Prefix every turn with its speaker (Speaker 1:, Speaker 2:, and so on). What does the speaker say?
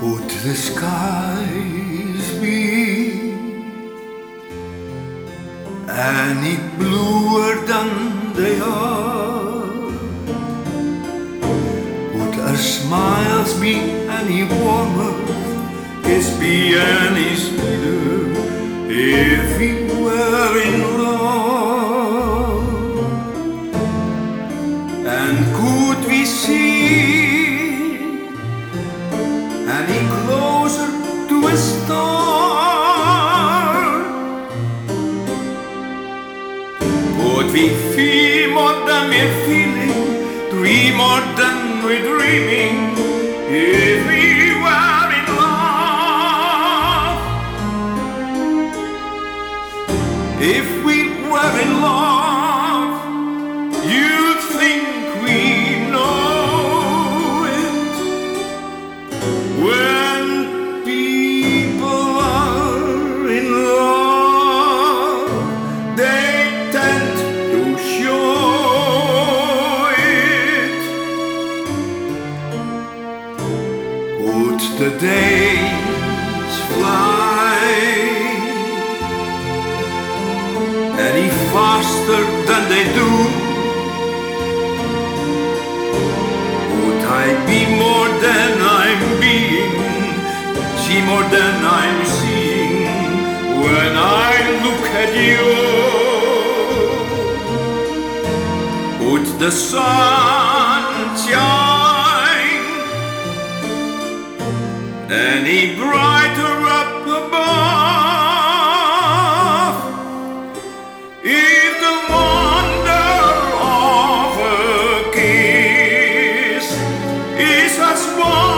Speaker 1: Could the skies be any bluer than they are? Would our smiles be any warmer? Kiss be any sweeter if we were in love? We feel more than we're feeling, dream more than we're dreaming, if we were in love? If we were in love, the days fly any faster than they do? Would I be more than I'm being, see more than I'm seeing when I look at you? Would the sun To wrap is the wonder of kiss. As one.